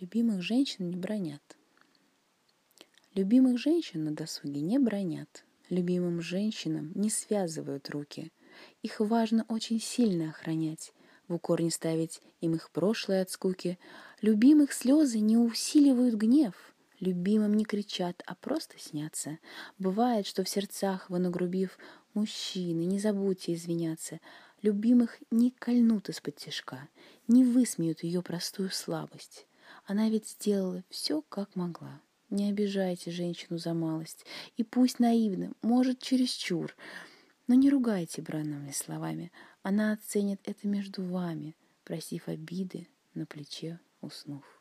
любимых женщин не бронят. Любимых женщин на досуге не бронят. Любимым женщинам не связывают руки. Их важно очень сильно охранять, в укор не ставить им их прошлое от скуки. Любимых слезы не усиливают гнев, любимым не кричат, а просто снятся. Бывает, что в сердцах вы нагрубив, мужчины, не забудьте извиняться. Любимых не кольнут из-под тяжка, не высмеют ее простую слабость. Она ведь сделала все, как могла. Не обижайте женщину за малость, и пусть наивно, может, чересчур, но не ругайте бранными словами. Она оценит это между вами, просив обиды на плече уснув.